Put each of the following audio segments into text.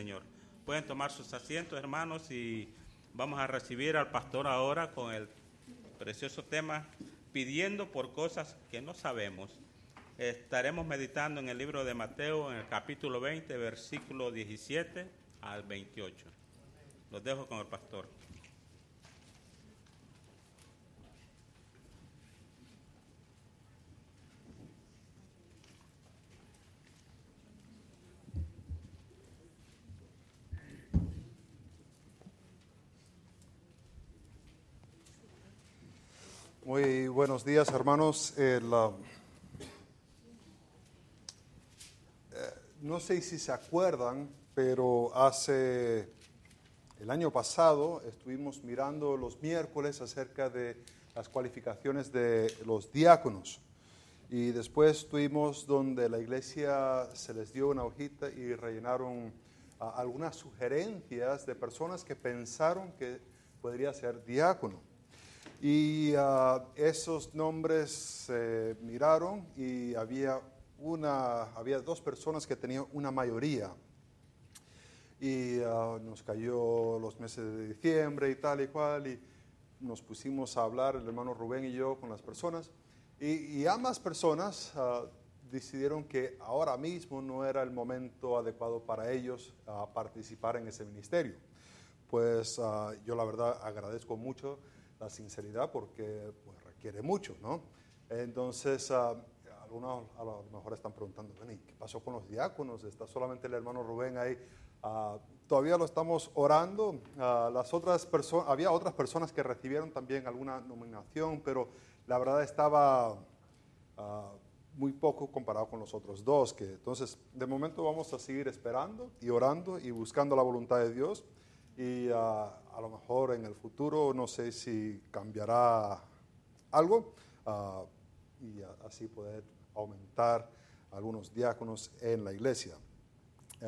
Señor. Pueden tomar sus asientos, hermanos, y vamos a recibir al pastor ahora con el precioso tema pidiendo por cosas que no sabemos. Estaremos meditando en el libro de Mateo, en el capítulo 20, versículo 17 al 28. Los dejo con el pastor. Muy buenos días, hermanos. El, uh, eh, no sé si se acuerdan, pero hace el año pasado estuvimos mirando los miércoles acerca de las cualificaciones de los diáconos. Y después estuvimos donde la iglesia se les dio una hojita y rellenaron uh, algunas sugerencias de personas que pensaron que podría ser diácono. Y uh, esos nombres se miraron y había, una, había dos personas que tenían una mayoría. Y uh, nos cayó los meses de diciembre y tal y cual, y nos pusimos a hablar, el hermano Rubén y yo, con las personas. Y, y ambas personas uh, decidieron que ahora mismo no era el momento adecuado para ellos participar en ese ministerio. Pues yo la verdad agradezco mucho la sinceridad porque pues, requiere mucho, ¿no? Entonces, uh, algunos a lo mejor están preguntando, ¿qué pasó con los diáconos? ¿Está solamente el hermano Rubén ahí? Uh, todavía lo estamos orando. Uh, las otras personas, había otras personas que recibieron también alguna nominación, pero la verdad estaba muy poco comparado con los otros dos. Que, entonces, de momento vamos a seguir esperando y orando y buscando la voluntad de Dios y uh, a lo mejor en el futuro no sé si cambiará algo uh, y así poder aumentar algunos diáconos en la iglesia. Uh,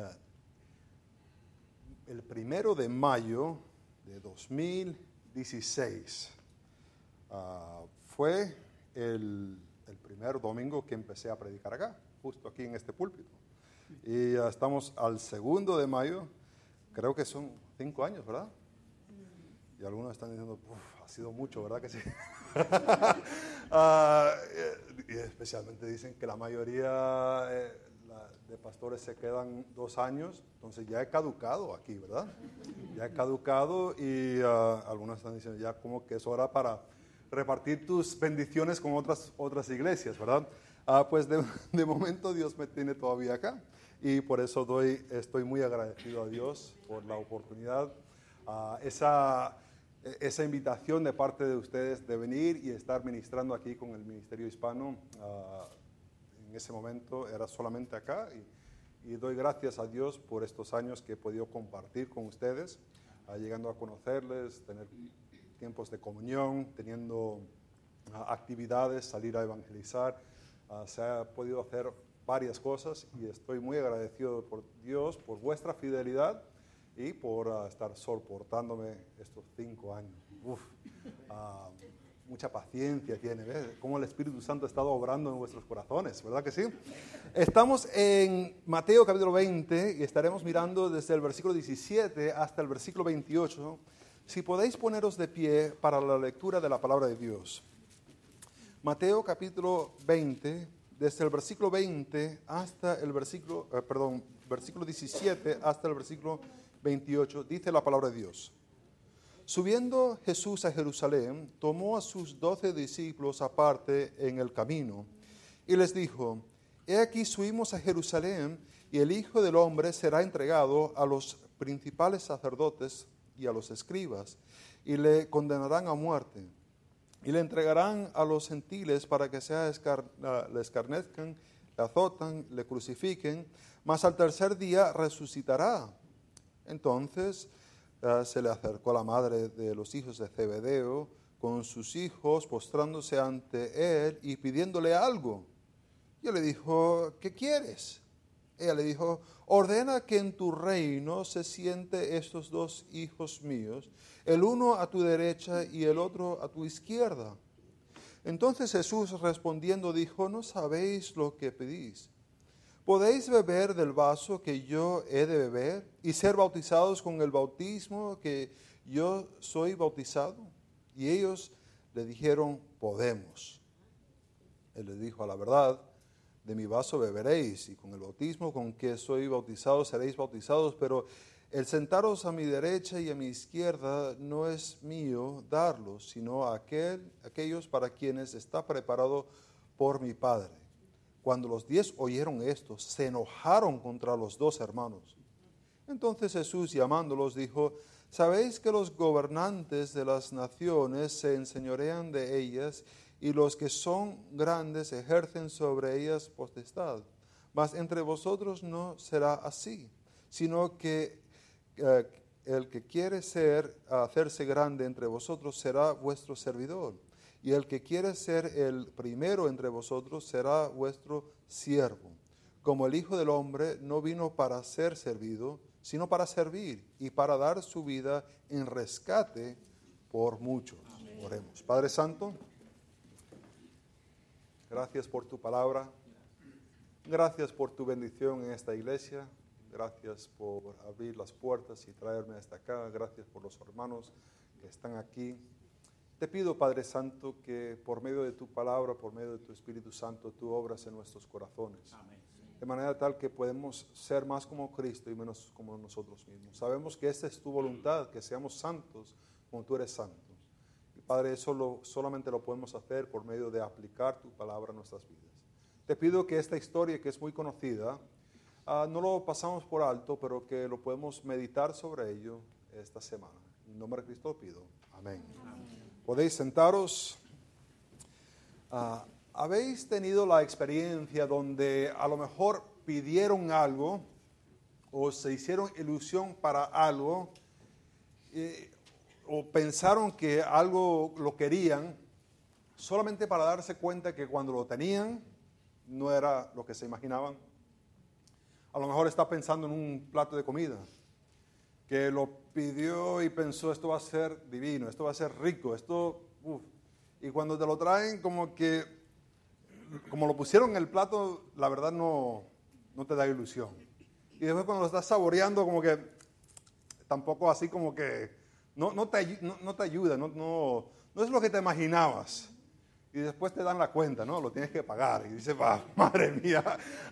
el primero de mayo de 2016 fue el, el, primer domingo que empecé a predicar acá, justo aquí en este púlpito. Y estamos al segundo de mayo, creo que son cinco años, ¿verdad? Y algunos están diciendo, ha sido mucho, ¿verdad que sí? uh, y especialmente dicen que la mayoría eh, de pastores se quedan dos años, entonces ya he caducado aquí, ¿verdad? Ya he caducado y uh, algunos están diciendo ya como que es hora para repartir tus bendiciones con otras, otras iglesias, ¿verdad? Uh, pues de, de momento Dios me tiene todavía acá y por eso doy, estoy muy agradecido a Dios por la oportunidad, uh, esa, esa invitación de parte de ustedes de venir y estar ministrando aquí con el Ministerio Hispano. Uh, en ese momento era solamente acá y, doy gracias a Dios por estos años que he podido compartir con ustedes, uh, llegando a conocerles, tener tiempos de comunión, teniendo actividades, salir a evangelizar. se ha podido hacer varias cosas y estoy muy agradecido por Dios, por vuestra fidelidad y por uh, estar soportándome estos cinco años. Uh, mucha paciencia tiene, ¿ves? Cómo el Espíritu Santo ha estado obrando en vuestros corazones, ¿verdad que sí? Estamos en Mateo capítulo 20 y estaremos mirando desde el versículo 17 hasta el versículo 28. Si podéis poneros de pie para la lectura de la palabra de Dios. Mateo capítulo 20 desde el versículo 20 hasta el versículo, eh, perdón, versículo 17 hasta el versículo 28, dice la palabra de Dios. Subiendo Jesús a Jerusalén, tomó a sus doce discípulos aparte en el camino y les dijo, He aquí subimos a Jerusalén y el Hijo del Hombre será entregado a los principales sacerdotes y a los escribas y le condenarán a muerte y le entregarán a los gentiles para que sea le escarnezcan, le azotan, le crucifiquen, mas al tercer día resucitará. Entonces uh, se le acercó la madre de los hijos de Zebedeo con sus hijos, postrándose ante él y pidiéndole algo. Y él le dijo, ¿qué quieres? Ella le dijo, ordena que en tu reino se siente estos dos hijos míos, el uno a tu derecha y el otro a tu izquierda. Entonces Jesús respondiendo dijo, no sabéis lo que pedís. ¿Podéis beber del vaso que yo he de beber y ser bautizados con el bautismo que yo soy bautizado? Y ellos le dijeron, podemos. Él les dijo, a la verdad, de mi vaso beberéis y con el bautismo con que soy bautizado seréis bautizados, pero el sentaros a mi derecha y a mi izquierda no es mío darlo, sino a aquel, aquellos para quienes está preparado por mi Padre. Cuando los diez oyeron esto, se enojaron contra los dos hermanos. Entonces Jesús, llamándolos, dijo, ¿sabéis que los gobernantes de las naciones se enseñorean de ellas y los que son grandes ejercen sobre ellas potestad? Mas entre vosotros no será así, sino que eh, el que quiere ser, hacerse grande entre vosotros será vuestro servidor, y el que quiere ser el primero entre vosotros será vuestro siervo. Como el Hijo del Hombre no vino para ser servido, sino para servir y para dar su vida en rescate por muchos. Oremos. Padre Santo, gracias por tu palabra, gracias por tu bendición en esta iglesia. Gracias por abrir las puertas y traerme hasta acá. Gracias por los hermanos que están aquí. Te pido, Padre Santo, que por medio de tu palabra, por medio de tu Espíritu Santo, tú obras en nuestros corazones. De manera tal que podemos ser más como Cristo y menos como nosotros mismos. Sabemos que esta es tu voluntad, que seamos santos como tú eres santo. Y Padre, eso solamente lo podemos hacer por medio de aplicar tu palabra a nuestras vidas. Te pido que esta historia, que es muy conocida, Ah, no lo pasamos por alto, pero que lo podemos meditar sobre ello esta semana. En nombre de Cristo pido. Amén. Podéis sentaros. Ah, ¿Habéis tenido la experiencia donde a lo mejor pidieron algo o se hicieron ilusión para algo o pensaron que algo lo querían solamente para darse cuenta que cuando lo tenían no era lo que se imaginaban? a lo mejor está pensando en un plato de comida, que lo pidió y pensó, esto va a ser divino, esto va a ser rico, esto, y cuando te lo traen como que, como lo pusieron en el plato, la verdad no, no te da ilusión. Y después cuando lo estás saboreando, como que tampoco así como que no, no, te, no, te, ayuda, no, no, no es lo que te imaginabas y después te dan la cuenta, ¿no? Lo tienes que pagar. Y dices, va, madre mía,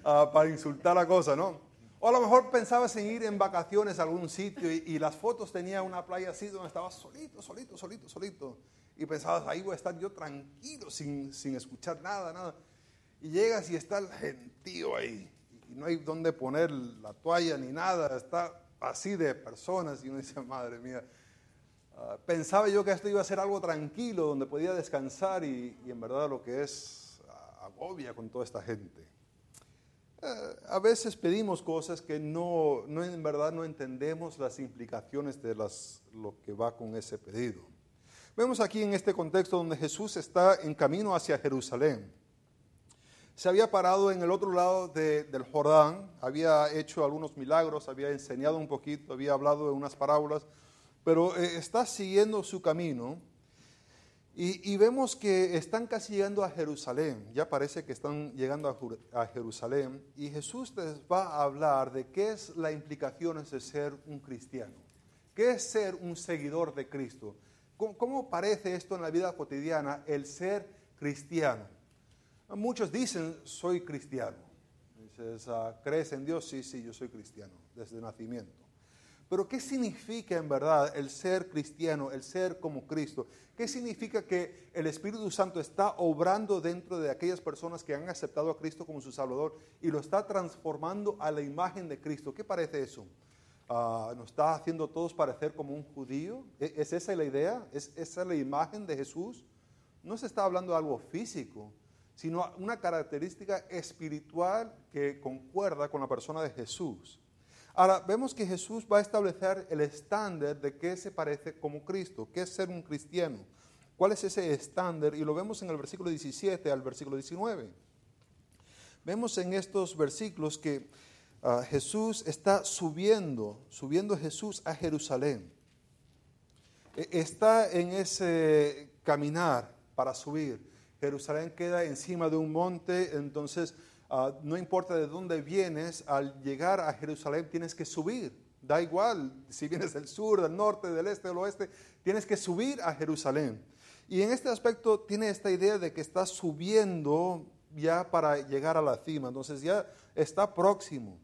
ah, para insultar la cosa, ¿no? O a lo mejor pensabas en ir en vacaciones a algún sitio y, las fotos tenía una playa así donde estabas solito, solito, solito, solito. Y pensabas, ahí voy a estar yo tranquilo, sin, sin escuchar nada, nada. Y llegas y está el gentío ahí. Y no hay dónde poner la toalla ni nada. Está así de personas. Y uno dice, madre mía, Ah, pensaba yo que esto iba a ser algo tranquilo, donde podía descansar y, en verdad lo que es ah, agobia con toda esta gente. Eh, a veces pedimos cosas que no, no, en verdad no entendemos las implicaciones de las, lo que va con ese pedido. Vemos aquí en este contexto donde Jesús está en camino hacia Jerusalén. Se había parado en el otro lado del Jordán, había hecho algunos milagros, había enseñado un poquito, había hablado de unas parábolas, pero eh, está siguiendo su camino y, vemos que están casi llegando a Jerusalén, ya parece que están llegando a, Jerusalén y Jesús les va a hablar de qué es la implicación de ser un cristiano, qué es ser un seguidor de Cristo, cómo, parece esto en la vida cotidiana el ser cristiano. Muchos dicen, soy cristiano. Dices, ah, ¿crees en Dios? Sí, sí, yo soy cristiano desde nacimiento. Pero ¿qué significa en verdad el ser cristiano, el ser como Cristo? ¿Qué significa que el Espíritu Santo está obrando dentro de aquellas personas que han aceptado a Cristo como su Salvador y lo está transformando a la imagen de Cristo? ¿Qué parece eso? Ah, ¿Nos está haciendo todos parecer como un judío? ¿E-, ¿Es esa la idea? ¿Es esa la imagen de Jesús? No se está hablando de algo físico, sino una característica espiritual que concuerda con la persona de Jesús. Ahora, vemos que Jesús va a establecer el estándar de qué se parece como Cristo, qué es ser un cristiano. ¿Cuál es ese estándar? Y lo vemos en el versículo 17 al versículo 19. Vemos en estos versículos que ah, Jesús está subiendo, subiendo Jesús a Jerusalén. E, está en ese caminar para subir. Jerusalén queda encima de un monte, entonces Ah, no importa de dónde vienes, al llegar a Jerusalén tienes que subir. Da igual si vienes del sur, del norte, del este, del oeste, tienes que subir a Jerusalén. Y en este aspecto tiene esta idea de que está subiendo ya para llegar a la cima, entonces ya está próximo.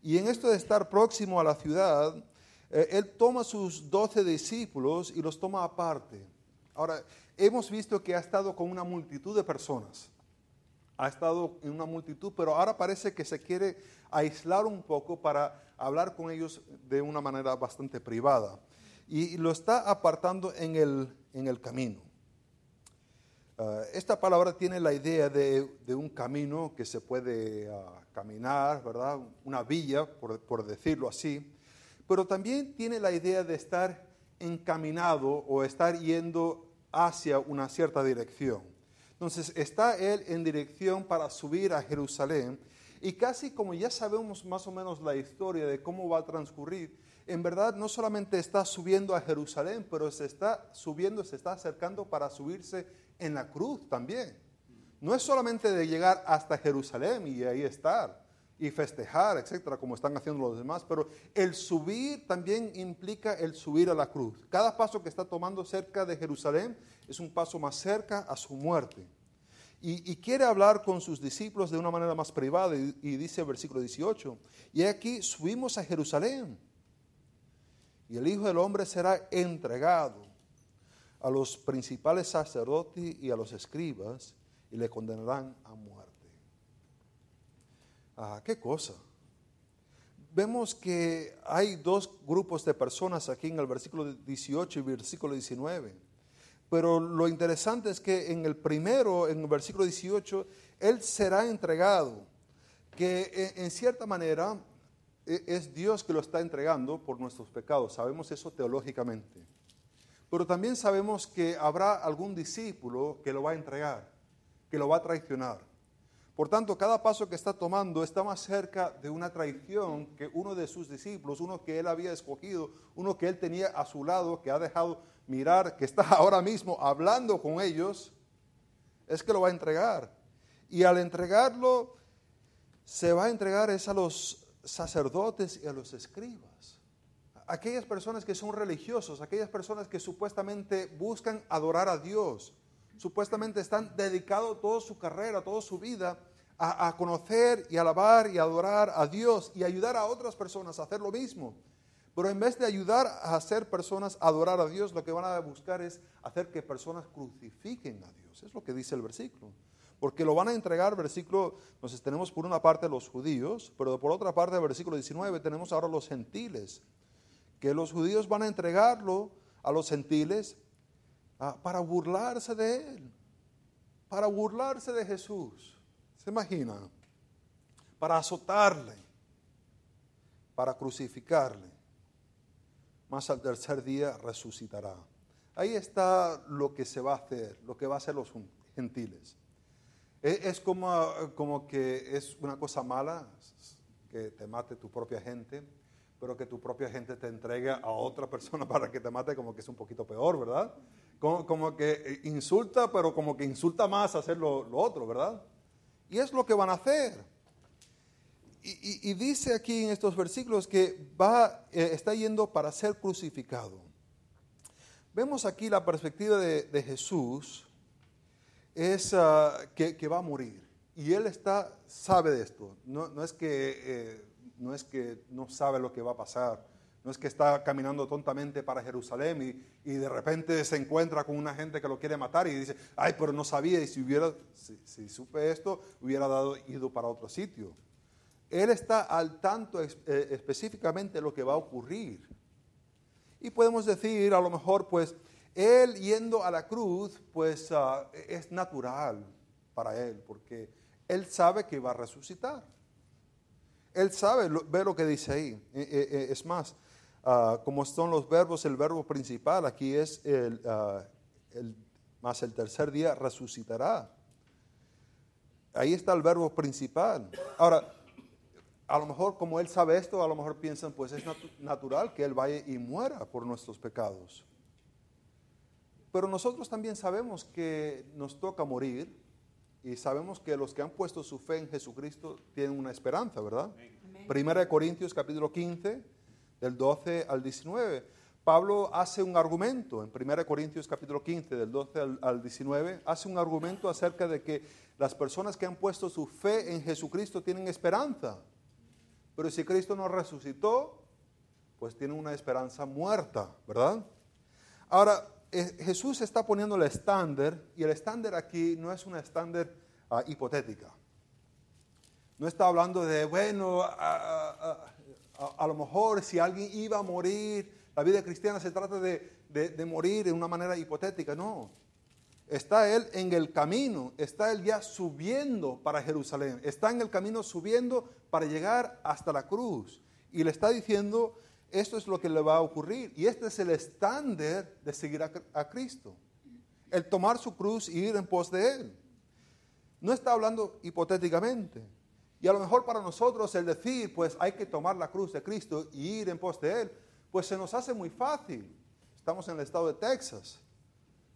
Y en esto de estar próximo a la ciudad, eh, él toma sus doce discípulos y los toma aparte. Ahora, hemos visto que ha estado con una multitud de personas. Ha estado en una multitud, pero ahora parece que se quiere aislar un poco para hablar con ellos de una manera bastante privada. Y lo está apartando en el, en el camino. Ah, esta palabra tiene la idea de, un camino que se puede ah, caminar, ¿verdad? Una villa, por, por, decirlo así, pero también tiene la idea de estar encaminado o estar yendo hacia una cierta dirección. Entonces está él en dirección para subir a Jerusalén y casi como ya sabemos más o menos la historia de cómo va a transcurrir, en verdad no solamente está subiendo a Jerusalén, pero se está subiendo, se está acercando para subirse en la cruz también. No es solamente de llegar hasta Jerusalén y ahí estar y festejar, etcétera, como están haciendo los demás, pero el subir también implica el subir a la cruz. Cada paso que está tomando cerca de Jerusalén es un paso más cerca a su muerte. Y, quiere hablar con sus discípulos de una manera más privada y, y dice el versículo 18, y aquí subimos a Jerusalén y el Hijo del Hombre será entregado a los principales sacerdotes y a los escribas y le condenarán a muerte. Ah, qué cosa. Vemos que hay dos grupos de personas aquí en el versículo 18 y versículo 19. Pero lo interesante es que en el primero, en el versículo 18, Él será entregado, que en cierta manera e, es Dios que lo está entregando por nuestros pecados. Sabemos eso teológicamente. Pero también sabemos que habrá algún discípulo que lo va a entregar, que lo va a traicionar. Por tanto, cada paso que está tomando está más cerca de una traición que uno de sus discípulos, uno que él había escogido, uno que él tenía a su lado, que ha dejado mirar, que está ahora mismo hablando con ellos, es que lo va a entregar. Y al entregarlo, se va a entregar es a los sacerdotes y a los escribas aquellas personas que son religiosos, aquellas personas que supuestamente buscan adorar a Dios, supuestamente están dedicados toda su carrera, toda su vida a, conocer y alabar y adorar a Dios y ayudar a otras personas a hacer lo mismo. Pero en vez de ayudar a hacer personas a adorar a Dios, lo que van a buscar es hacer que personas crucifiquen a Dios. Es lo que dice el versículo. Porque lo van a entregar, versículo, entonces tenemos por una parte los judíos, pero por otra parte, versículo 19, tenemos ahora los gentiles que los judíos van a entregarlo a los gentiles ah, para burlarse de él, para burlarse de Jesús. ¿Se imagina? Para azotarle, para crucificarle. Más al tercer día resucitará. Ahí está lo que se va a hacer, lo que va a hacer los gentiles. E, es como, como que es una cosa mala que te mate tu propia gente pero que tu propia gente te entregue a otra persona para que te mate, como que es un poquito peor, ¿verdad? Como, que eh, insulta, pero como que insulta más hacer lo, otro, ¿verdad? Y es lo que van a hacer. Y, dice aquí en estos versículos que va, eh, está yendo para ser crucificado. Vemos aquí la perspectiva de, Jesús, es ah, que, va a morir. Y él está, sabe de esto. No, es que eh, no es que no sabe lo que va a pasar, no es que está caminando tontamente para Jerusalén y, de repente se encuentra con una gente que lo quiere matar y dice, ay, pero no sabía y si hubiera, si, supe esto, hubiera dado, ido para otro sitio. Él está al tanto eh, específicamente lo que va a ocurrir. Y podemos decir, a lo mejor, pues, él yendo a la cruz, pues ah, es natural para él, porque él sabe que va a resucitar. Él sabe, ve lo que dice ahí. Eh, eh, es más, ah, como son los verbos, el verbo principal aquí es el, ah, el, más el tercer día resucitará. Ahí está el verbo principal. Ahora, a lo mejor como él sabe esto, a lo mejor piensan, pues es natural que él vaya y muera por nuestros pecados. Pero nosotros también sabemos que nos toca morir y sabemos que los que han puesto su fe en Jesucristo tienen una esperanza, ¿verdad? Primera de Corintios capítulo 15, del 12 al 19. Pablo hace un argumento en 1 Corintios capítulo 15, del 12 al, al, 19, hace un argumento acerca de que las personas que han puesto su fe en Jesucristo tienen esperanza. Pero si Cristo no resucitó, pues tienen una esperanza muerta, ¿verdad? Ahora, eh, Jesús está poniendo el estándar y el estándar aquí no es una estándar uh, hipotética. No está hablando de, bueno, a, a, lo mejor si alguien iba a morir, la vida cristiana se trata de, de, de morir de una manera hipotética. No, está Él en el camino, está Él ya subiendo para Jerusalén, está en el camino subiendo para llegar hasta la cruz. Y le está diciendo, esto es lo que le va a ocurrir. Y este es el estándar de seguir a, a, Cristo. El tomar su cruz y ir en pos de Él. No está hablando hipotéticamente. Y a lo mejor para nosotros el decir, pues hay que tomar la cruz de Cristo y ir en pos de Él, pues se nos hace muy fácil. Estamos en el estado de Texas.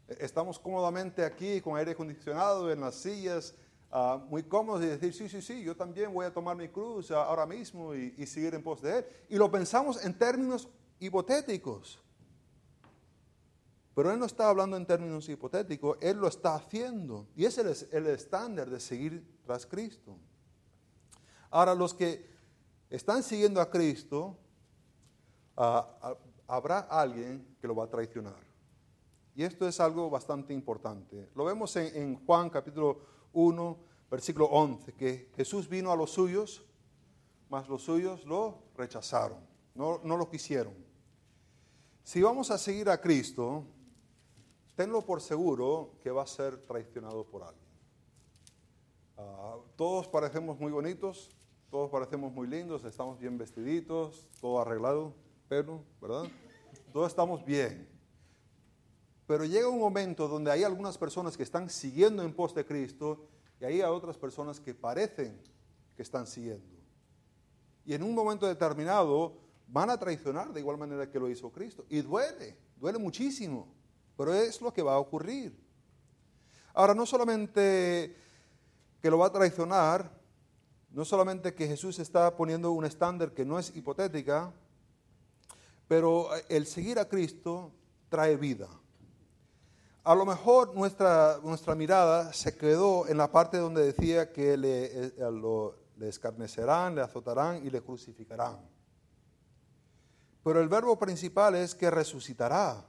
Estamos cómodamente aquí con aire acondicionado en las sillas, uh, muy cómodos y decir, sí, sí, sí, yo también voy a tomar mi cruz ahora mismo y, y seguir en pos de Él. Y lo pensamos en términos hipotéticos. Pero Él no está hablando en términos hipotéticos, Él lo está haciendo. Y ese es el estándar de seguir tras Cristo. Ahora, los que están siguiendo a Cristo, uh, habrá alguien que lo va a traicionar. Y esto es algo bastante importante. Lo vemos en, Juan capítulo 1, versículo 11, que Jesús vino a los suyos, mas los suyos lo rechazaron, no, no lo quisieron. Si vamos a seguir a Cristo, tenlo por seguro que va a ser traicionado por alguien. Uh, todos parecemos muy bonitos, todos parecemos muy lindos, estamos bien vestiditos, todo arreglado, pero, ¿verdad? Todos estamos bien. Pero llega un momento donde hay algunas personas que están siguiendo en pos de Cristo y hay otras personas que parecen que están siguiendo. Y en un momento determinado van a traicionar de igual manera que lo hizo Cristo. Y duele, duele muchísimo, pero es lo que va a ocurrir. Ahora, no solamente que lo va a traicionar, no solamente que Jesús está poniendo un estándar que no es hipotética, pero el seguir a Cristo trae vida. A lo mejor nuestra, nuestra mirada se quedó en la parte donde decía que le, eh, le escarnecerán, le azotarán y le crucificarán. Pero el verbo principal es que resucitará.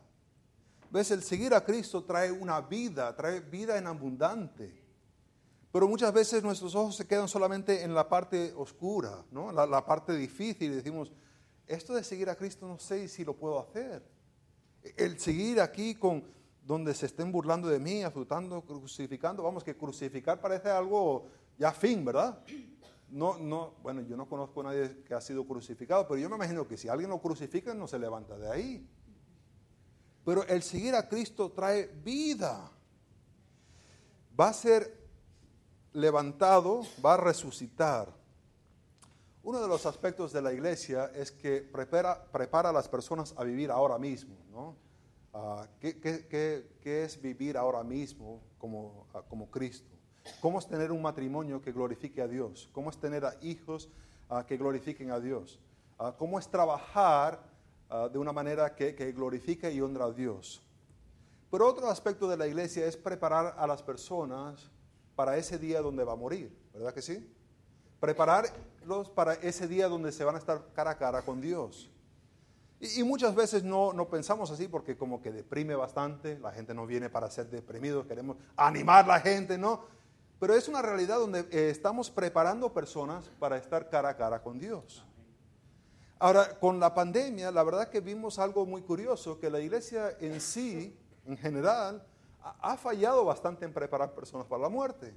¿Ves? El seguir a Cristo trae una vida, trae vida en abundante. Pero muchas veces nuestros ojos se quedan solamente en la parte oscura, ¿no? la, parte difícil. Y decimos, esto de seguir a Cristo no sé si lo puedo hacer. El seguir aquí con donde se estén burlando de mí, azotando, crucificando. Vamos, que crucificar parece algo ya fin, ¿verdad? No, no, bueno, yo no conozco a nadie que ha sido crucificado, pero yo me imagino que si alguien lo crucifica no se levanta de ahí. Pero el seguir a Cristo trae vida. Va a ser levantado, va a resucitar. Uno de los aspectos de la iglesia es que prepara, prepara a las personas a vivir ahora mismo, ¿no? Uh, ¿qué, qué, qué, qué, es vivir ahora mismo como, uh, como, Cristo? ¿Cómo es tener un matrimonio que glorifique a Dios? ¿Cómo es tener hijos uh, que glorifiquen a Dios? ¿Cómo es trabajar de una manera que, que glorifique y honra a Dios? Pero otro aspecto de la iglesia es preparar a las personas para ese día donde va a morir, ¿verdad que sí? Prepararlos para ese día donde se van a estar cara a cara con Dios. Y, muchas veces no, no, pensamos así porque como que deprime bastante, la gente no viene para ser deprimidos, queremos animar a la gente, ¿no? Pero es una realidad donde eh, estamos preparando personas para estar cara a cara con Dios. Ahora, con la pandemia, la verdad que vimos algo muy curioso, que la iglesia en sí, en general, ha fallado bastante en preparar personas para la muerte.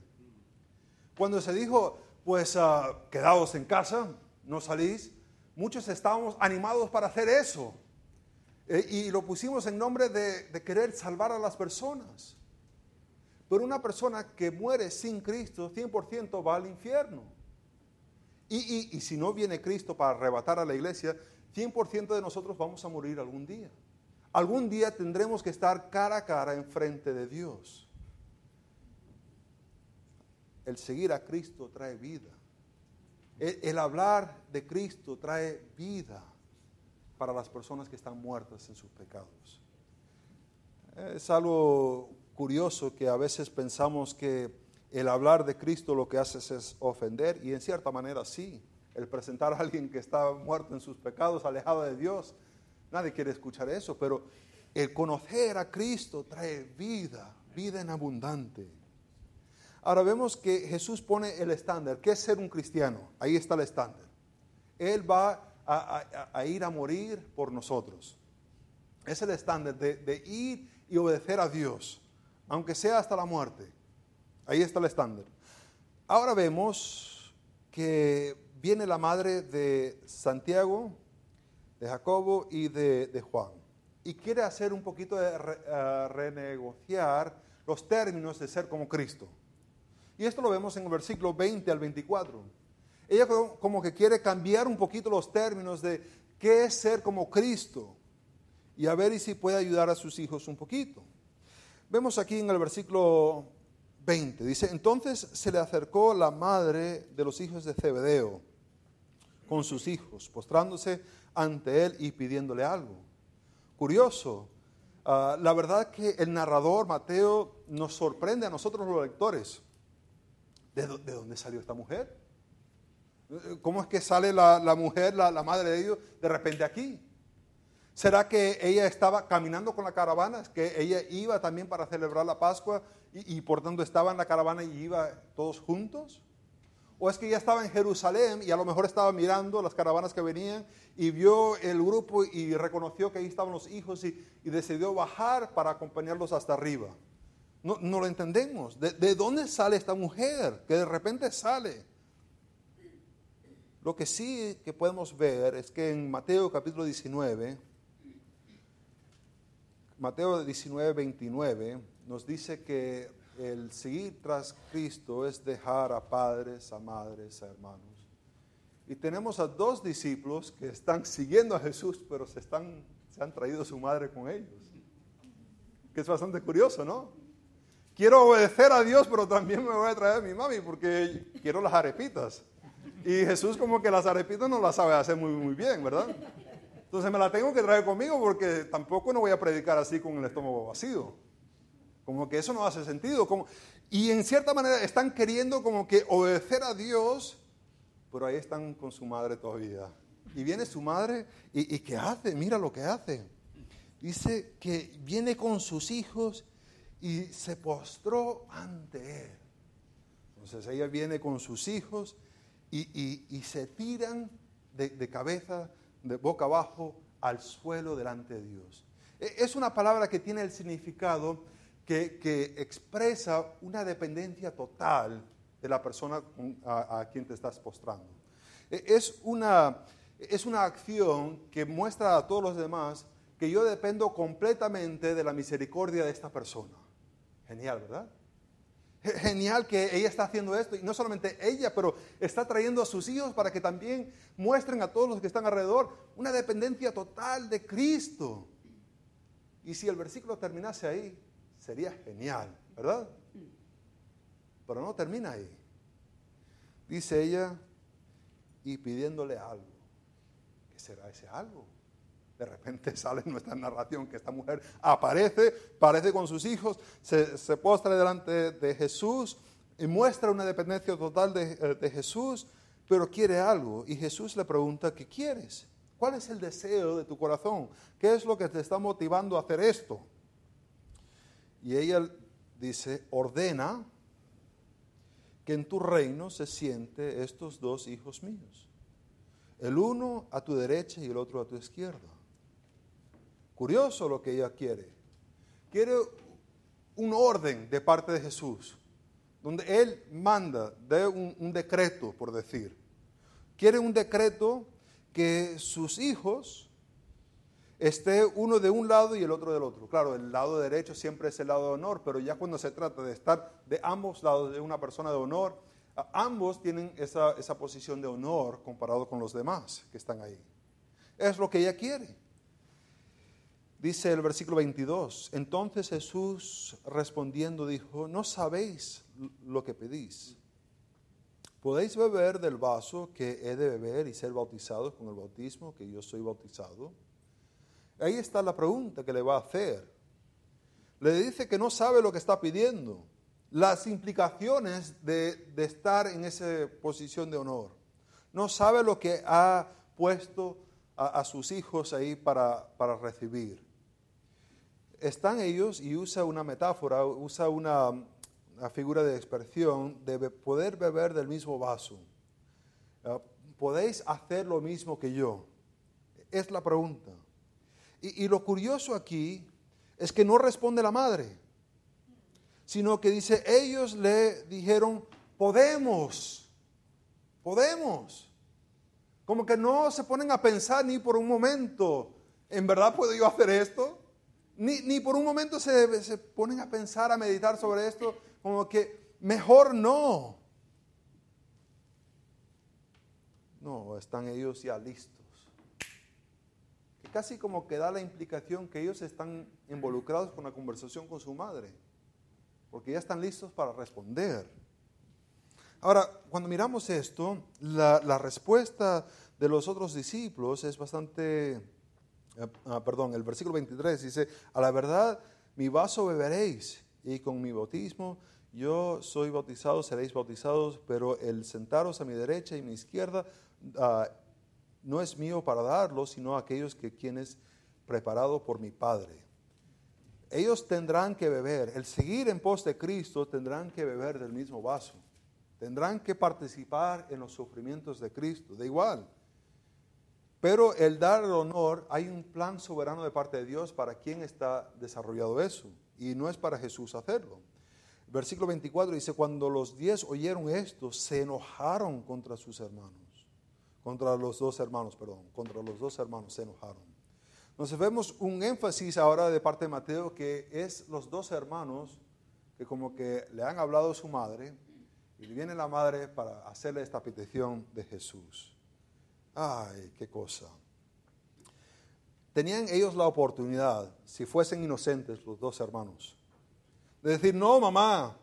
Cuando se dijo, pues uh, quedaos en casa, no salís, muchos estábamos animados para hacer eso. Eh, y lo pusimos en nombre de, querer salvar a las personas. Pero una persona que muere sin Cristo, 100% va al infierno. Y si no viene Cristo para arrebatar a la iglesia, 100% de nosotros vamos a morir algún día. Algún día tendremos que estar cara a cara enfrente de Dios. el seguir a Cristo trae vida. El, el hablar de Cristo trae vida para las personas que están muertas en sus pecados. Es algo curioso que a veces pensamos que el hablar de Cristo lo que hace es ofender y en cierta manera sí. El presentar a alguien que está muerto en sus pecados, alejado de Dios, nadie quiere escuchar eso, pero el conocer a Cristo trae vida, vida en abundante. Ahora vemos que Jesús pone el estándar. ¿Qué es ser un cristiano? Ahí está el estándar. Él va a, ir a morir por nosotros. Es el estándar de, de ir y obedecer a Dios, aunque sea hasta la muerte. Ahí está el estándar. Ahora vemos que viene la madre de Santiago, de Jacobo y de, Juan. Y quiere hacer un poquito de eh, renegociar los términos de ser como Cristo. Y esto lo vemos en el versículo 20 al 24. Ella como que quiere cambiar un poquito los términos de qué es ser como Cristo y a ver si puede ayudar a sus hijos un poquito. Vemos aquí en el versículo 20, dice, entonces se le acercó la madre de los hijos de Zebedeo con sus hijos, postrándose ante él y pidiéndole algo. Curioso, ah, la verdad que el narrador Mateo nos sorprende a nosotros los lectores. ¿De, dónde salió esta mujer? ¿Cómo es que sale la, mujer, la, madre de ellos, de repente aquí? ¿Será que ella estaba caminando con la caravana? ¿Es que ella iba también para celebrar la Pascua y, y, por tanto estaba en la caravana y iba todos juntos? ¿O es que ella estaba en Jerusalén y a lo mejor estaba mirando las caravanas que venían y vio el grupo y reconoció que ahí estaban los hijos y, decidió bajar para acompañarlos hasta arriba? No, no lo entendemos. ¿De, ¿De dónde sale esta mujer que de repente sale? Lo que sí que podemos ver es que en Mateo capítulo 19, Mateo 19, 29, nos dice que el seguir tras Cristo es dejar a padres, a madres, a hermanos. Y tenemos a dos discípulos que están siguiendo a Jesús, pero se, están, se han traído su madre con ellos. Que es bastante curioso, ¿no? Quiero obedecer a Dios, pero también me voy a traer a mi mami porque quiero las arepitas. Y Jesús como que las arepitas no las sabe hacer muy, muy bien, ¿verdad? Entonces me la tengo que traer conmigo porque tampoco no voy a predicar así con el estómago vacío. Como que eso no hace sentido. Como, y en cierta manera están queriendo como que obedecer a Dios, pero ahí están con su madre todavía. Y viene su madre y, y ¿qué hace? Mira lo que hace. Dice que viene con sus hijos y se postró ante él. Entonces ella viene con sus hijos y, se tiran de, cabeza, de boca abajo, al suelo delante de Dios. E, es una palabra que tiene el significado que, expresa una dependencia total de la persona a, quien te estás postrando. E, es una, es una acción que muestra a todos los demás que yo dependo completamente de la misericordia de esta persona. Genial, ¿verdad? Genial que ella está haciendo esto, y no solamente ella, pero está trayendo a sus hijos para que también muestren a todos los que están alrededor una dependencia total de Cristo. Y si el versículo terminase ahí, sería genial, ¿verdad? Pero no termina ahí. Dice ella, y pidiéndole algo. ¿Qué será ese algo? De repente sale nuestra narración que esta mujer aparece, parece con sus hijos, se, postra delante de Jesús y muestra una dependencia total eh, de Jesús, pero quiere algo. Y Jesús le pregunta, ¿qué quieres? ¿Cuál es el deseo de tu corazón? ¿Qué es lo que te está motivando a hacer esto? Y ella dice, ordena que en tu reino se siente estos dos hijos míos, el uno a tu derecha y el otro a tu izquierda. Curioso lo que ella quiere. Quiere un orden de parte de Jesús, donde Él manda, de un, decreto, por decir. Quiere un decreto que sus hijos esté uno de un lado y el otro del otro. Claro, el lado derecho siempre es el lado de honor, pero ya cuando se trata de estar de ambos lados de una persona de honor, ambos tienen esa, esa posición de honor comparado con los demás que están ahí. Es lo que ella quiere. Dice el versículo 22, entonces Jesús respondiendo dijo, no sabéis lo que pedís. ¿podéis beber del vaso que he de beber y ser bautizados con el bautismo que yo soy bautizado? Ahí está la pregunta que le va a hacer. Le dice que no sabe lo que está pidiendo, las implicaciones de, estar en esa posición de honor. No sabe lo que ha puesto a, sus hijos ahí para, para recibir. Están ellos y usa una metáfora, usa una, figura de expresión de poder beber del mismo vaso. Ah, ¿Podéis hacer lo mismo que yo? Es la pregunta. Y, lo curioso aquí es que no responde la madre, sino que dice, ellos le dijeron, podemos, podemos. Como que no se ponen a pensar ni por un momento, ¿en verdad puedo yo hacer esto? Ni, ni por un momento se, se ponen a pensar, a meditar sobre esto como que mejor no. No, están ellos ya listos. Casi como que da la implicación que ellos están involucrados con la conversación con su madre, porque ya están listos para responder. Ahora, cuando miramos esto, la, respuesta de los otros discípulos es bastante, eh, ah, perdón, el versículo 23 dice, a la verdad mi vaso beberéis y con mi bautismo yo soy bautizado, seréis bautizados, pero el sentaros a mi derecha y mi izquierda ah, no es mío para darlo, sino aquellos que quienes preparado por mi Padre. Ellos tendrán que beber, el seguir en pos de Cristo tendrán que beber del mismo vaso, tendrán que participar en los sufrimientos de Cristo, de igual. Pero el dar el honor, hay un plan soberano de parte de Dios para quien está desarrollado eso, y no es para Jesús hacerlo. Versículo 24 dice, cuando los diez oyeron esto, se enojaron contra sus hermanos, contra los dos hermanos, perdón, contra los dos hermanos se enojaron. Entonces vemos un énfasis ahora de parte de Mateo que es los dos hermanos que como que le han hablado a su madre y viene la madre para hacerle esta petición de Jesús. Ay, qué cosa. Tenían ellos la oportunidad, si fuesen inocentes los dos hermanos, de decir, no, mamá,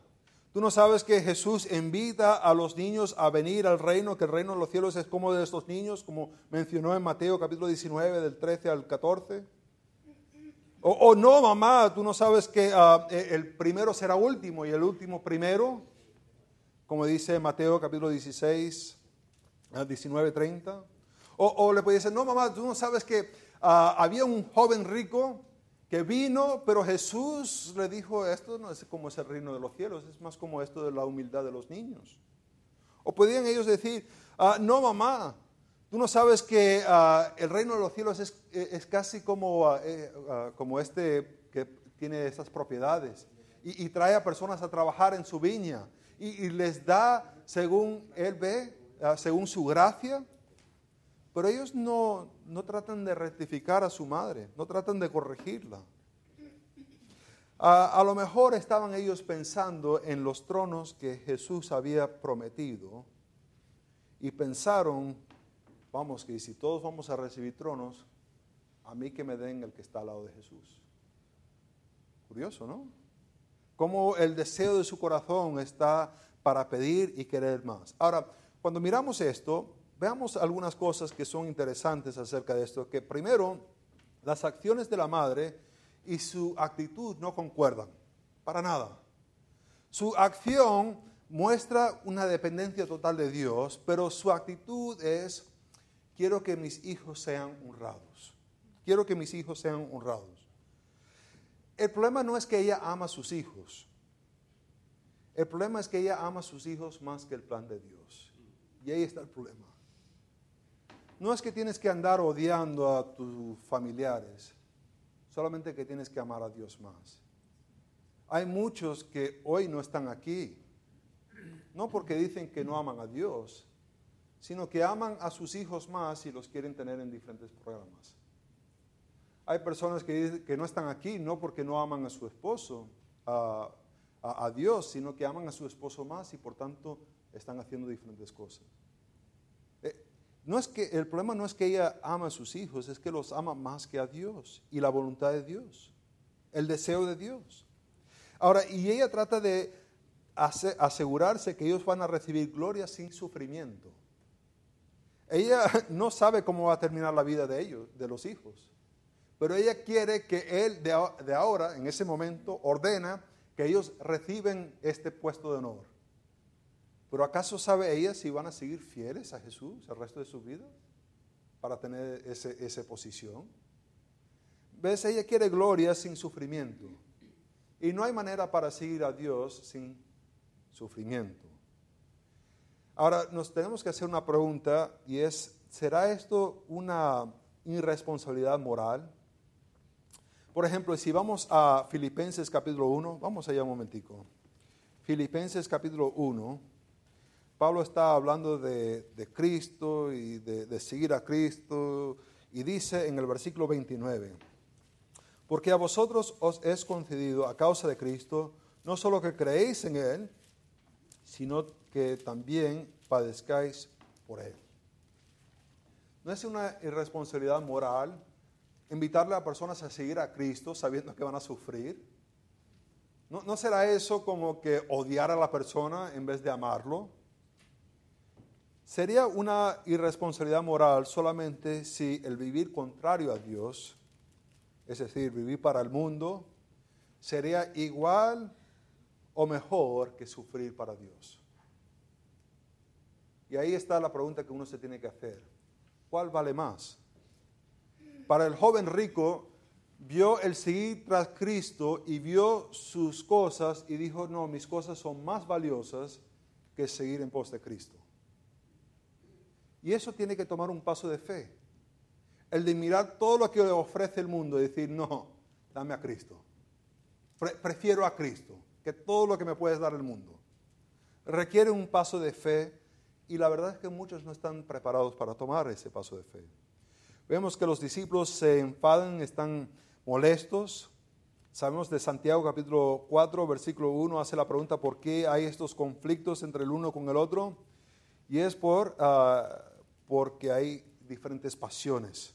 tú no sabes que Jesús invita a los niños a venir al reino, que el reino de los cielos es como de estos niños, como mencionó en Mateo capítulo 19, del 13 al 14. O, no, mamá, tú no sabes que ah, e, el primero será último y el último primero, como dice Mateo capítulo 16, 19, 30. O, le puede decir, no, mamá, tú no sabes que ah, había un joven rico que vino, pero Jesús le dijo, esto no es como es el reino de los cielos, es más como esto de la humildad de los niños. O podían ellos decir, ah, no mamá, tú no sabes que ah, el reino de los cielos es, casi como, ah, eh, como este que tiene estas propiedades y, trae a personas a trabajar en su viña y les da según él ve, según su gracia, pero ellos no, no tratan de rectificar a su madre, no tratan de corregirla. A, a, lo mejor estaban ellos pensando en los tronos que Jesús había prometido y pensaron, vamos, que si todos vamos a recibir tronos, a mí que me den el que está al lado de Jesús. Curioso, ¿no? Cómo el deseo de su corazón está para pedir y querer más. Ahora, cuando miramos esto, veamos algunas cosas que son interesantes acerca de esto. Que primero, las acciones de la madre y su actitud no concuerdan, para nada. Su acción muestra una dependencia total de Dios, pero su actitud es, quiero que mis hijos sean honrados. Quiero que mis hijos sean honrados. El problema no es que ella ama a sus hijos. El problema es que ella ama a sus hijos más que el plan de Dios. Y ahí está el problema. No es que tienes que andar odiando a tus familiares, solamente que tienes que amar a Dios más. Hay muchos que hoy no están aquí, no porque dicen que no aman a Dios, sino que aman a sus hijos más y los quieren tener en diferentes programas. Hay personas que, que no están aquí no porque no aman a su esposo, a, a Dios, sino que aman a su esposo más y por tanto están haciendo diferentes cosas. No es que el problema no es que ella ama a sus hijos, es que los ama más que a Dios y la voluntad de Dios, el deseo de Dios. Ahora, y ella trata de asegurarse que ellos van a recibir gloria sin sufrimiento. Ella no sabe cómo va a terminar la vida de ellos, de los hijos. Pero ella quiere que él de, ahora, en ese momento, ordena que ellos reciben este puesto de honor. Pero ¿acaso sabe ella si van a seguir fieles a Jesús el resto de su vida para tener esa posición? ¿Ves? Ella quiere gloria sin sufrimiento. Y no hay manera para seguir a Dios sin sufrimiento. Ahora, nos tenemos que hacer una pregunta y es, ¿será esto una irresponsabilidad moral? Por ejemplo, si vamos a Filipenses capítulo 1, vamos allá un momentico. Filipenses capítulo 1, Pablo está hablando de, Cristo y de, de seguir a Cristo y dice en el versículo 29, porque a vosotros os es concedido a causa de Cristo, no solo que creéis en Él, sino que también padezcáis por Él. No es una irresponsabilidad moral invitarle a personas a seguir a Cristo sabiendo que van a sufrir. ¿No, ¿No, será eso como que odiar a la persona en vez de amarlo? Sería una irresponsabilidad moral solamente si el vivir contrario a Dios es decir, vivir para el mundo, sería igual o mejor que sufrir para Dios. Y ahí está la pregunta que uno se tiene que hacer. ¿Cuál vale más? Para el joven rico, vio el seguir tras Cristo y vio sus cosas y dijo, no, mis cosas son más valiosas que seguir en pos de Cristo. Y eso tiene que tomar un paso de fe el de mirar todo lo que le ofrece el mundo y decir, no, dame a Cristo. prefiero a Cristo que todo lo que me puedes dar el mundo. Requiere un paso de fe y la verdad es que muchos no están preparados para tomar ese paso de fe. Vemos que los discípulos se enfadan, están molestos. Sabemos de Santiago capítulo 4, versículo 1, hace la pregunta por qué hay estos conflictos entre el uno con el otro. Y es por, ah, porque hay diferentes pasiones.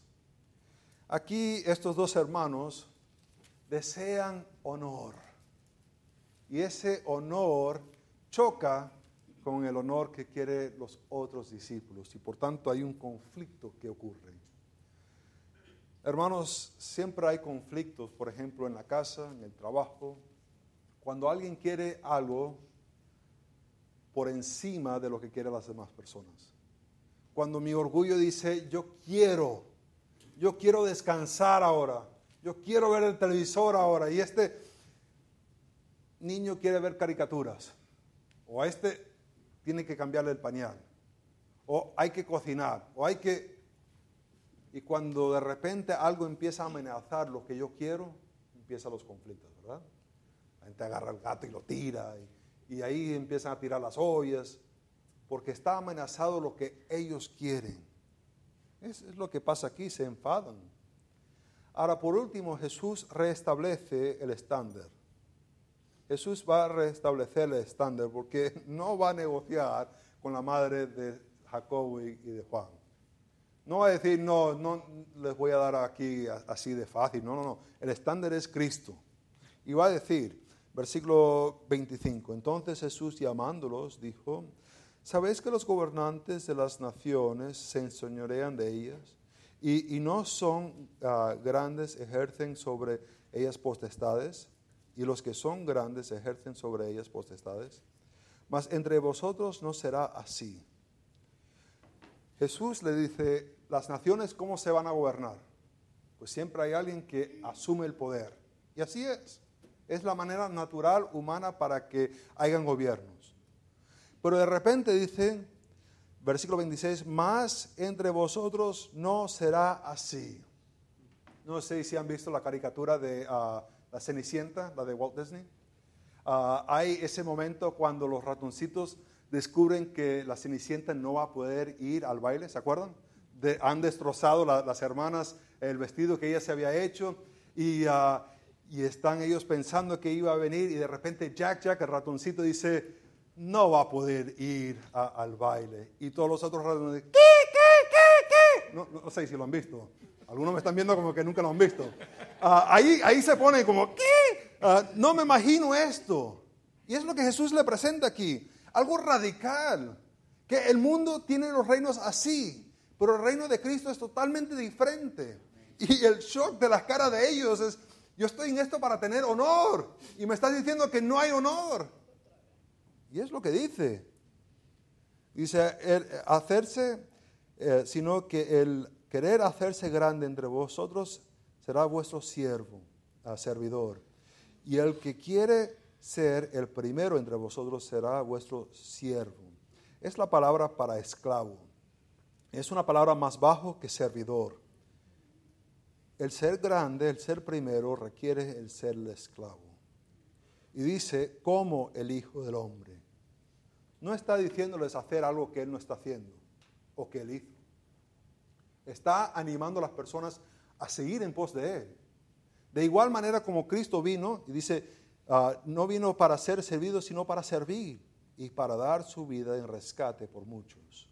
Aquí estos dos hermanos desean honor y ese honor choca con el honor que quieren los otros discípulos y por tanto hay un conflicto que ocurre. Hermanos, siempre hay conflictos, por ejemplo, en la casa, en el trabajo, cuando alguien quiere algo por encima de lo que quieren las demás personas. Cuando mi orgullo dice, yo quiero yo quiero descansar ahora, yo quiero ver el televisor ahora y este niño quiere ver caricaturas, o a este tiene que cambiarle el pañal, o hay que cocinar, o hay que... Y cuando de repente algo empieza a amenazar lo que yo quiero, empiezan los conflictos, ¿verdad? La gente agarra el gato y lo tira, y, y ahí empiezan a tirar las ollas, porque está amenazado lo que ellos quieren. Es, es lo que pasa aquí, se enfadan. Ahora, por último, Jesús restablece el estándar. Jesús va a restablecer el estándar porque no va a negociar con la madre de Jacobo y de Juan. No va a decir, no, no les voy a dar aquí así de fácil. No, no, no. El estándar es Cristo. Y va a decir, versículo 25, entonces Jesús llamándolos dijo, ¿Sabéis que los gobernantes de las naciones se enseñorean de ellas? Y, no son ah, grandes, ejercen sobre ellas potestades, y los que son grandes ejercen sobre ellas potestades. Mas entre vosotros no será así. Jesús le dice, las naciones, ¿cómo se van a gobernar? Pues siempre hay alguien que asume el poder. Y así es. Es la manera natural humana para que hayan gobierno. Pero de repente dice, versículo 26, más entre vosotros no será así. No sé si han visto la caricatura de ah, la Cenicienta, la de Walt Disney. Ah, hay ese momento cuando los ratoncitos descubren que la Cenicienta no va a poder ir al baile, ¿se acuerdan? han destrozado las hermanas el vestido que ella se había hecho y, ah, y están ellos pensando que iba a venir y de repente Jack Jack, el ratoncito, dice, no va a poder ir al baile. Y todos los otros ratones, ¿qué, qué, qué, qué? No, no, sé si lo han visto. Algunos me están viendo como que nunca lo han visto. Ah, ahí, ahí se pone como, ¿qué? Ah, no me imagino esto. Y es lo que Jesús le presenta aquí, algo radical, que el mundo tiene los reinos así, pero el reino de Cristo es totalmente diferente. Y el shock de las caras de ellos es, yo estoy en esto para tener honor y me estás diciendo que no hay honor. Y es lo que dice. Dice, el hacerse, eh, sino que el querer hacerse grande entre vosotros será vuestro siervo, servidor. Y el que quiere ser el primero entre vosotros será vuestro siervo. Es la palabra para esclavo. Es una palabra más bajo que servidor. El ser grande, el ser primero, requiere el ser el esclavo. Y dice, como el Hijo del Hombre. No está diciéndoles hacer algo que Él no está haciendo o que Él hizo. Está animando a las personas a seguir en pos de Él. De igual manera como Cristo vino y dice, ah, no vino para ser servido, sino para servir y para dar su vida en rescate por muchos.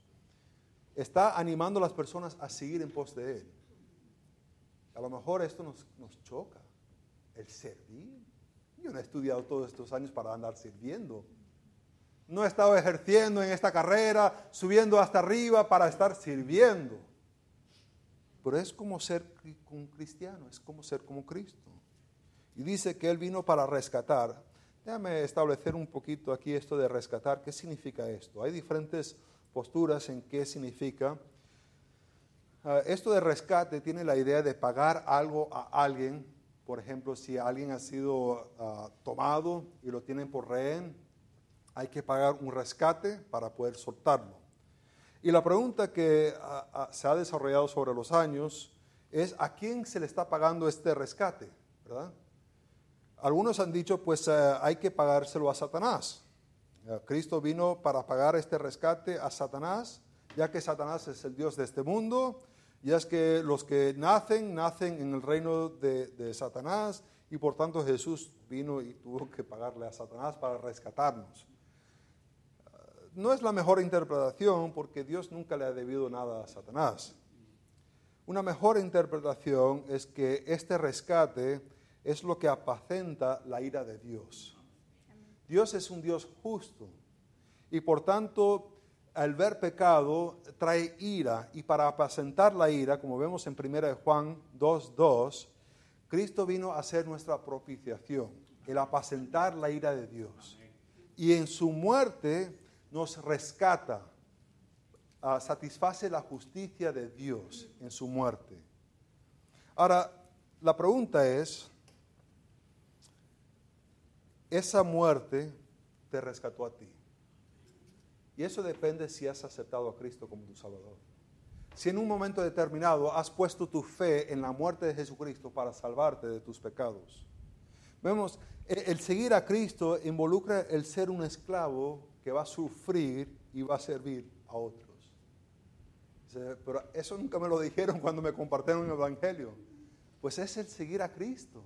Está animando a las personas a seguir en pos de Él. A lo mejor esto nos, nos choca, el servir. Yo no he estudiado todos estos años para andar sirviendo. No he estado ejerciendo en esta carrera, subiendo hasta arriba para estar sirviendo. Pero es como ser un cristiano, es como ser como Cristo. Y dice que Él vino para rescatar. Déjame establecer un poquito aquí esto de rescatar. ¿Qué significa esto? Hay diferentes posturas en qué significa. Ah, esto de rescate tiene la idea de pagar algo a alguien. Por ejemplo, si alguien ha sido ah, tomado y lo tienen por rehén, hay que pagar un rescate para poder soltarlo. Y la pregunta que se ha desarrollado sobre los años es a quién se le está pagando este rescate, ¿verdad? Algunos han dicho, pues eh, hay que pagárselo a Satanás. Eh, Cristo vino para pagar este rescate a Satanás, ya que Satanás es el Dios de este mundo, y es que los que nacen, nacen en el reino de Satanás, y por tanto Jesús vino y tuvo que pagarle a Satanás para rescatarnos no es la mejor interpretación porque Dios nunca le ha debido nada a Satanás. Una mejor interpretación es que este rescate es lo que apacenta la ira de Dios. Dios es un Dios justo y por tanto al ver pecado trae ira y para apacentar la ira, como vemos en 1 Juan 2.2, Cristo vino a ser nuestra propiciación, el apacentar la ira de Dios. Y en su muerte nos rescata, ah, satisface la justicia de Dios en su muerte. Ahora, la pregunta es, esa muerte te rescató a ti. Y eso depende si has aceptado a Cristo como tu Salvador. Si en un momento determinado has puesto tu fe en la muerte de Jesucristo para salvarte de tus pecados. Vemos, el seguir a Cristo involucra el ser un esclavo va a sufrir y va a servir a otros. Pero eso nunca me lo dijeron cuando me compartieron el Evangelio. Pues es el seguir a Cristo.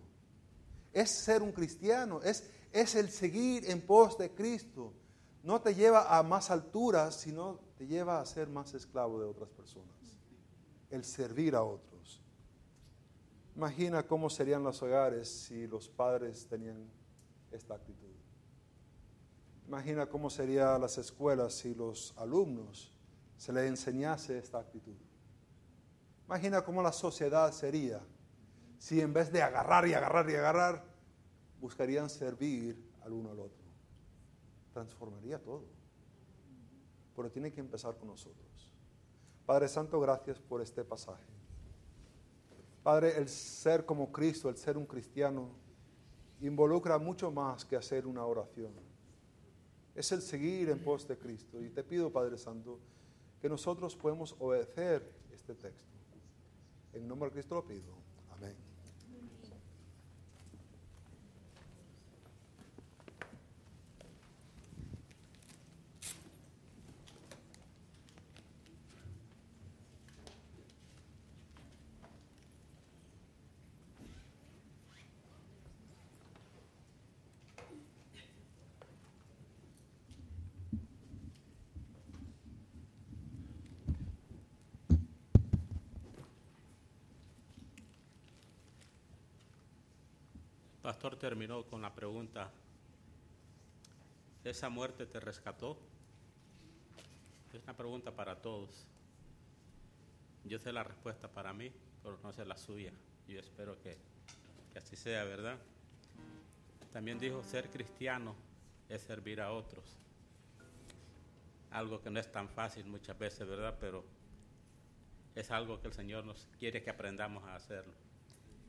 Es ser un cristiano. Es, es el seguir en pos de Cristo. No te lleva a más alturas, sino te lleva a ser más esclavo de otras personas. El servir a otros. Imagina cómo serían los hogares si los padres tenían esta actitud. Imagina cómo serían las escuelas si los alumnos se les enseñase esta actitud. Imagina cómo la sociedad sería si en vez de agarrar y agarrar y agarrar, buscarían servir al uno al otro. Transformaría todo. Pero tiene que empezar con nosotros. Padre Santo, gracias por este pasaje. Padre, el ser como Cristo, el ser un cristiano, involucra mucho más que hacer una oración es el seguir en pos de Cristo. Y te pido, Padre Santo, que nosotros podemos obedecer este texto. En nombre de Cristo lo pido. Amén. Pastor terminó con la pregunta, ¿Esa muerte te rescató? Es una pregunta para todos. Yo sé la respuesta para mí, pero no sé la suya. Yo espero que, que así sea, ¿verdad? También dijo, ser cristiano es servir a otros. Algo que no es tan fácil muchas veces, ¿verdad? Pero es algo que el Señor nos quiere que aprendamos a hacerlo.